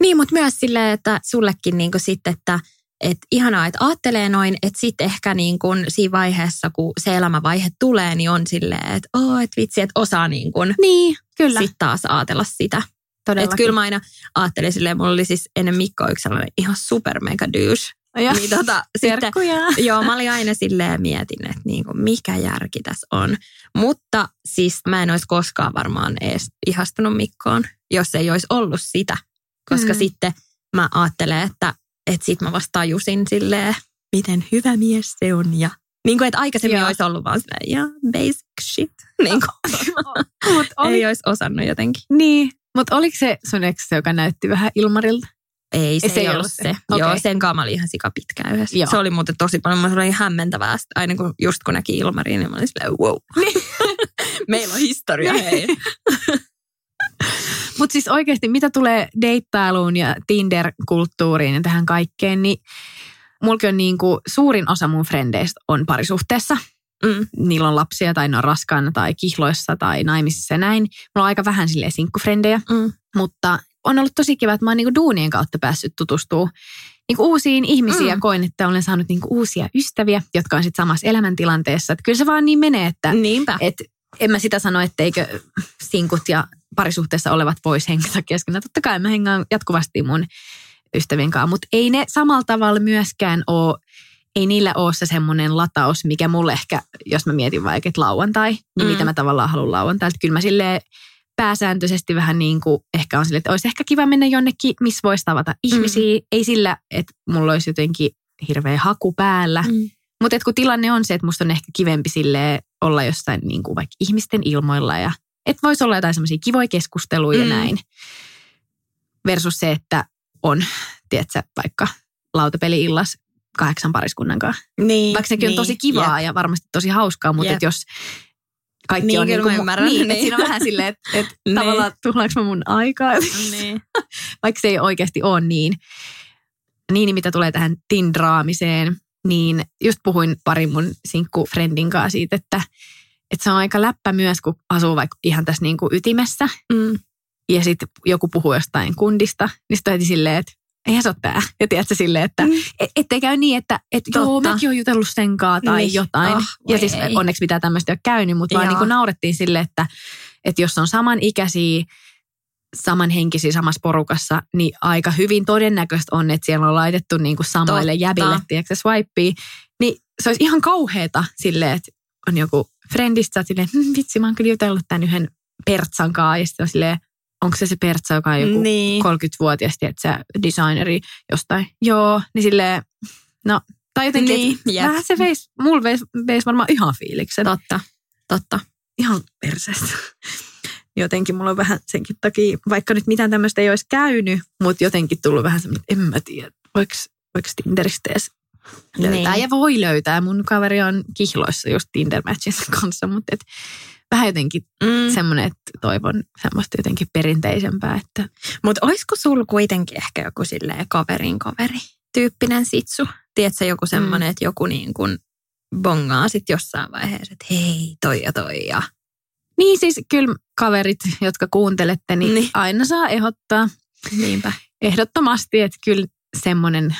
Niin, mutta myös silleen, että sullekin niin sitten, että et ihanaa, että ajattelee noin, että sitten ehkä niin kuin siinä vaiheessa, kun se elämävaihe tulee, niin on silleen, että oo, et vitsi, että osaa niin kuin Niin, kyllä. sitten taas ajatella sitä. Todellakin. Että kyllä mä aina ajattelin silleen, mulla oli siis ennen Mikko yksi sellainen ihan super mega douche. Ja, Niin tota, sitten, joo, mä olin aina silleen mietin, että niin kuin mikä järki tässä on. Mutta siis mä en olisi koskaan varmaan edes ihastunut Mikkoon, jos ei olisi ollut sitä. Koska Mm. sitten mä ajattelen, että, että sit mä vasta tajusin silleen, miten hyvä mies se on. Ja niin kuin, että aikaisemmin Joo. olisi ollut vaan silleen, ja basic shit. Niin kuin, Mut oli, ei olisi osannut jotenkin. Niin, mutta oliko se sun ex, joka näytti vähän Ilmarilta? Ei, se, se ei ei ollut se. se. Joo, Okei. sen kanssa mä olin ihan sika pitkään yhdessä. Joo. Se oli muuten tosi paljon, mä olin hämmentävää. Aina kun, just kun näki Ilmarin, niin mä olin silleen, wow. Meillä on historia, hei. Mutta siis oikeasti, mitä tulee deittailuun ja Tinder-kulttuuriin ja tähän kaikkeen, niin mulki on niin kuin, suurin osa mun frendeistä on parisuhteessa. Mm. Niillä on lapsia tai ne on raskaana tai kihloissa tai naimisissa ja näin. Mulla on aika vähän silleen sinkkufrendejä, Mm. mutta on ollut tosi kiva, että mä oon niin duunien kautta päässyt tutustua niin uusiin ihmisiin Mm. ja koin, että olen saanut niin uusia ystäviä, jotka on sitten samassa elämäntilanteessa. Että kyllä se vaan niin menee, että Niinpä. et en mä sitä sano, etteikö sinkut ja parisuhteessa olevat vois hengata keskenään. Totta kai mä hengaan jatkuvasti mun ystävien kanssa, mutta ei ne samalla tavalla myöskään ole, ei niillä ole se semmoinen lataus, mikä mulle ehkä, jos mä mietin vaikka, että lauantai, niin Mm. mitä mä tavallaan haluan lauantai. Kyllä mä silleen pääsääntöisesti vähän niin kuin ehkä on silleen, että olisi ehkä kiva mennä jonnekin, missä voisi tavata ihmisiä. Ei sillä, että mulla olisi jotenkin hirveä haku päällä, Mm. mutta kun tilanne on se, että musta on ehkä kivempi sille olla jossain niin kuin vaikka ihmisten ilmoilla ja että voisi olla jotain semmoisia kivoja keskusteluja Mm. ja näin. Versus se, että on, tiedätkö, vaikka lautapeli-illas kahdeksan pariskunnan kanssa. Niin, Vaikka sekin on tosi kivaa ja varmasti tosi hauskaa, mutta Jep. et jos kaikki Niin, on niin kuin, mä ymmärrän, niin, niin. että siinä on vähän silleen, että, että Niin. tavallaan tuhlaanko mun aikaa, Niin. vaikka se ei oikeasti ole niin. Niin, mitä tulee tähän tindraamiseen, niin just puhuin parin mun sinkkufrendin kanssa siitä, että, että se on aika läppä myös, kun asuu vaikka ihan tässä niin kuin ytimessä Mm. ja sitten joku puhuu jostain kundista, niin sitten heti silleen, että eihän se ole tää. Ja tiedätkö silleen, että Mm. et, ettei käy niin, että et, joo, mäkin olen jutellut sen kanssa tai Niin. jotain. Ah, ja siis ei. onneksi pitää tämmöistä ole käynyt, mutta vaan niin kuin naurettiin sille, että, että jos on samanikäisiä, samanhenkisiä samassa porukassa, niin aika hyvin todennäköistä on, että siellä on laitettu niin kuin samaille Totta. jäbille, tiedätkö, swipea. Niin se olisi ihan kauheeta silleen, että on joku frendistä, sä oot silleen, hm, vitsi, mä oon kyllä jutellut tämän yhden Pertsan kanssa, ja sitten on silleen, onko se se Pertsa, joka on joku Niin. 30-vuotias, että sä designeri jostain. Joo, niin silleen, no, tai jotenkin, Niin, vähän se veisi, mulla veisi, veisi varmaan ihan fiiliksen. Totta, totta. Ihan perseestä. Jotenkin mulla on vähän senkin takia, vaikka nyt mitään tämmöistä ei olisi käynyt, mutta jotenkin tullut vähän semmoinen, että en mä tiedä, voiko, voiko Tinderistä edes löytää. Niin. Ja voi löytää. Mun kaveri on kihloissa just Tinder kanssa, mutta et vähän jotenkin Mm. semmoinen, että toivon semmoista jotenkin perinteisempää, että Mutta olisiko sulla kuitenkin ehkä joku silleen kaverin kaveri tyyppinen sitsu? Tiedätkö joku semmoinen, mm. että joku niin kuin bongaa sitten jossain vaiheessa, että hei, toi ja toi ja Niin siis kyllä kaverit, jotka kuuntelette, niin, Niin. aina saa ehdottaa niinpä. ehdottomasti, että kyllä semmoinen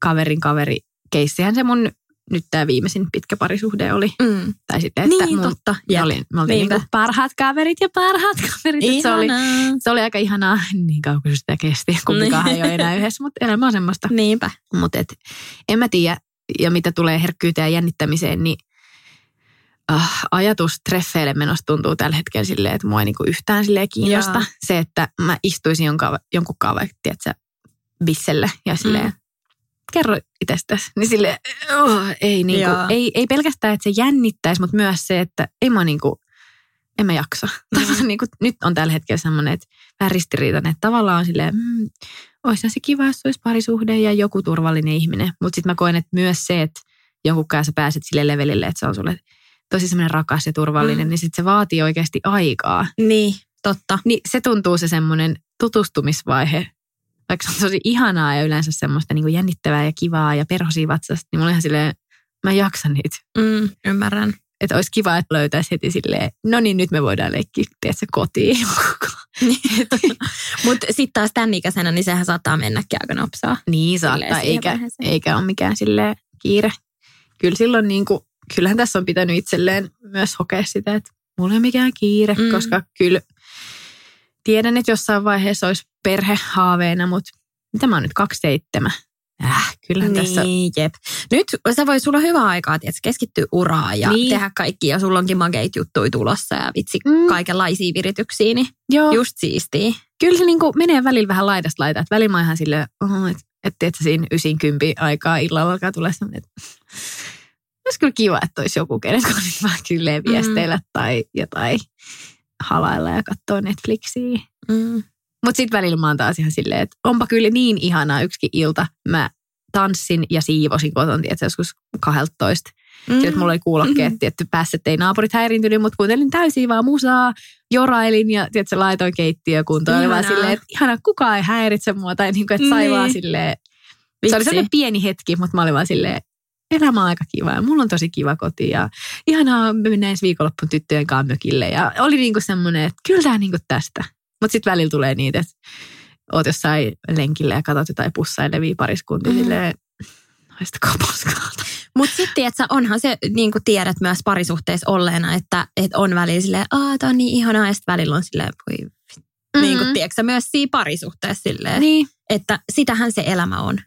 kaverin kaveri keissihän se mun nyt tämä viimeisin pitkä parisuhde oli. Mm. Tai sitten, että Niin, mun, totta. Me, Jep. oli, me oltiin Niinpä. niinku parhaat kaverit ja parhaat kaverit. että Se oli, Ihanaa. se oli aika ihanaa niin kauan kuin sitä kesti. Kumpikaan ei ole enää yhdessä, mutta elämä on semmoista. Niinpä. Mutta et, en mä tiedä, ja mitä tulee herkkyyteen ja jännittämiseen, niin äh, ajatus treffeille menosta tuntuu tällä hetkellä silleen, että mua ei niinku yhtään silleen kiinnosta. Jaa. Se, että mä istuisin jonka, jonkun kanssa, tiedätkö, bisselle ja silleen, Mm. Kerro itsestäsi. Niin silleen, oh, ei, niinku, Jaa. ei, ei pelkästään, että se jännittäisi, mutta myös se, että ei mä niinku, en mä jaksa. Mm. niinku, nyt on tällä hetkellä semmoinen, että vähän ristiriitainen, että tavallaan on silleen, mm, olisi se kiva, jos olisi parisuhde ja joku turvallinen ihminen. Mutta sitten mä koen, että myös se, että jonkun kanssa pääset sille levelille, että se on sulle tosi semmoinen rakas ja turvallinen, mm. niin sitten se vaatii oikeasti aikaa. Niin, totta. Niin se tuntuu se semmoinen tutustumisvaihe, vaikka se on tosi ihanaa ja yleensä semmoista niin kuin jännittävää ja kivaa ja perhosia vatsasta, niin mulla ihan silleen, mä en jaksa niitä. Mm, ymmärrän. Että olisi kiva, että löytäisi heti silleen, no niin nyt me voidaan leikkiä, tiedätkö, kotiin. Mutta sitten taas tämän ikäisenä, niin sehän saattaa mennäkin aika nopsaa. niin saattaa, eikä, vaiheeseen. eikä ole mikään silleen kiire. Kyllä silloin niin kuin, kyllähän tässä on pitänyt itselleen myös hokea sitä, että mulla ei ole mikään kiire, mm. koska kyllä tiedän, että jossain vaiheessa olisi perhe haaveena, mutta mitä mä oon nyt 27? Äh, kyllähän niin, tässä jep. Nyt sä voi sulla hyvä aikaa, että keskittyy uraan ja niin. Tehdä kaikki. Ja sulla onkin makeit juttuja tulossa ja vitsi mm. Mm. kaikenlaisia virityksiä, niin Joo, just siistiä. kyllä se niin kuin menee välillä vähän laidasta laitaa. Että välillä mä ihan silleen, että et, et siinä 90 aikaa illalla alkaa tulla semmoinen, että olisi kyllä kiva, että olisi joku, kenet kanssa vähän silleen viesteillä tai jotain halailla ja katsoa Netflixiä. Mm. Mutta sitten välillä mä oon taas ihan silleen, että onpa kyllä niin ihanaa yksikin ilta. Mä tanssin ja siivosin kotona, tiedätkö, joskus 12. Mm. Sitten mulla oli kuulokkeet, Mhm. tietty päässä, ettei naapurit häiriintynyt, mutta kuuntelin täysin vaan musaa, jorailin ja tiedätkö, laitoin keittiö kuntoon. Oli vaan silleen, että ihana, kukaan ei häiritse mua. Tai niin kuin, että sai Niin. vaan silleen, se oli Vitsi. sellainen pieni hetki, mutta mä olin vaan silleen, elämä on aika kiva ja mulla on tosi kiva koti ja ihanaa, me mennään ensi viikonloppun tyttöjen kanssa mökille ja oli niinku semmoinen, että kyllä tämä niinku tästä. Mutta sitten välillä tulee niitä, että oot jossain lenkillä ja katsot jotain pussailevia pariskuntia Mm. silleen, haistakaa paskalta. Mutta sitten, että onhan se, niin kuin tiedät myös parisuhteessa olleena, että, että on välillä silleen, aah, tää on niin ihanaa, ja sitten välillä on silleen, voi, mm-hmm. niin kuin tiedätkö myös siinä parisuhteessa silleen. Niin. että sitähän se elämä on.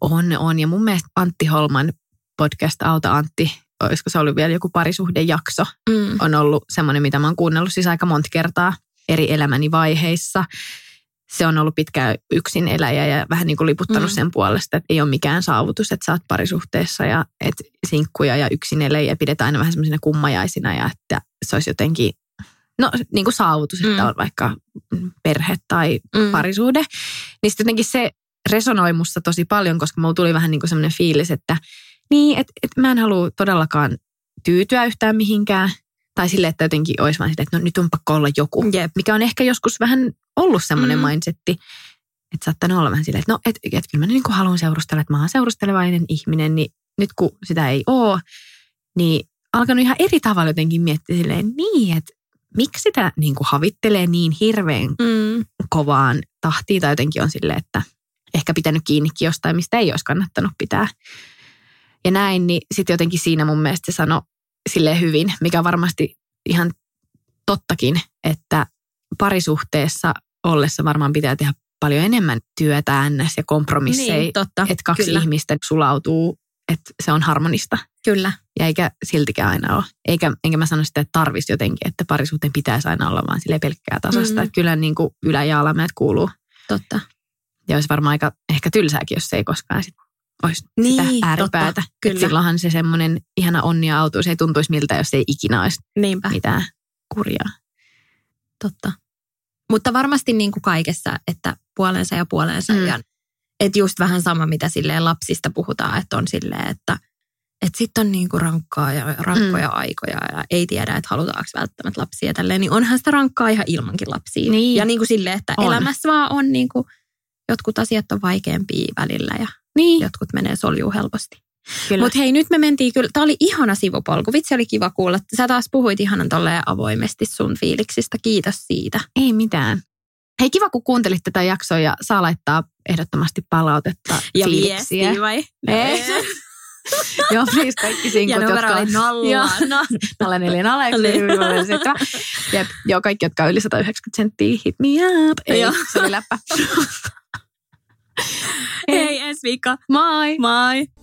On, on. Ja mun mielestä Antti Holman podcast Auta Antti, olisiko se ollut vielä joku parisuhdejakso, Mm. on ollut semmoinen, mitä mä oon kuunnellut siis aika monta kertaa eri elämäni vaiheissa. Se on ollut pitkään yksin eläjä ja vähän niin kuin liputtanut Mm. sen puolesta, että ei ole mikään saavutus, että sä oot parisuhteessa ja että sinkkuja ja yksin eläjiä pidetään aina vähän semmoisina kummajaisina ja että se olisi jotenkin, no niin kuin saavutus, että Mm. on vaikka perhe tai Mm. parisuhde. Niin sitten jotenkin se resonoi musta tosi paljon, koska mulla tuli vähän niin kuin semmoinen fiilis, että niin, että, että mä en halua todellakaan tyytyä yhtään mihinkään. Tai sille, että jotenkin olisi vaan sitä, että no nyt on pakko olla joku. Jep. Mikä on ehkä joskus vähän ollut semmoinen Mm. mindsetti, että saattanut olla vähän silleen, että no, että et, kyllä mä niin kuin haluan seurustella, että mä oon seurustelevainen ihminen, niin nyt kun sitä ei ole, niin alkanut ihan eri tavalla jotenkin miettiä silleen, niin, että miksi sitä niin kuin havittelee niin hirveän Mm. kovaan tahtiin tai jotenkin on silleen, että ehkä pitänyt kiinnikin jostain, mistä ei olisi kannattanut pitää. Ja näin, niin sitten jotenkin siinä mun mielestä se sanoi silleen hyvin, mikä varmasti ihan tottakin, että parisuhteessa ollessa varmaan pitää tehdä paljon enemmän työtä ns. ja kompromisseja, Niin, totta. että kaksi Kyllä. ihmistä sulautuu, että se on harmonista. Kyllä. Ja eikä siltikään aina ole. Eikä, enkä mä sano sitä, että tarvisi jotenkin, että parisuhteen pitäisi aina olla vaan sille pelkkää tasasta. Mm. Että kyllä niin kuin ylä- ja alamäet kuuluu. Totta. Ja olisi varmaan aika ehkä tylsääkin, jos se ei koskaan sit olisi Niin, sitä ääripäätä. totta, kyllä. Et silloinhan se semmoinen ihana onni ja autuus ei tuntuisi miltä, jos ei ikinä olisi Niinpä. mitään kurjaa. Totta. Mutta varmasti niin kuin kaikessa, että puolensa ja puolensa. Mm. Ja, että just vähän sama, mitä silleen lapsista puhutaan, että on silleen, että että sitten on niin kuin rankkaa ja rankkoja mm. aikoja ja ei tiedä, että halutaanko välttämättä lapsia tälleen. Niin onhan sitä rankkaa ihan ilmankin lapsia. Niin. Ja niin kuin silleen, että On. elämässä vaan on niin kuin, jotkut asiat on vaikeampia välillä ja Niin. jotkut menee soljuu helposti. Mutta hei, nyt me mentiin kyllä, tämä oli ihana sivupolku. Vitsi oli kiva kuulla. Sä taas puhuit ihanan tolleen avoimesti sun fiiliksistä. Kiitos siitä. Ei mitään. Hei, kiva kun kuuntelit tätä jaksoa ja saa laittaa ehdottomasti palautetta, Ja fiiliksiä. viestiä vai? Ei. Joo, please kaikki sinkut, Ja numero oli nolla. Joo. No. 04 Jep, joo, kaikki, jotka on yli 190 senttiä, hit me up. Ei, se oli läppä. Hei, ensi viikko. Moi! Moi.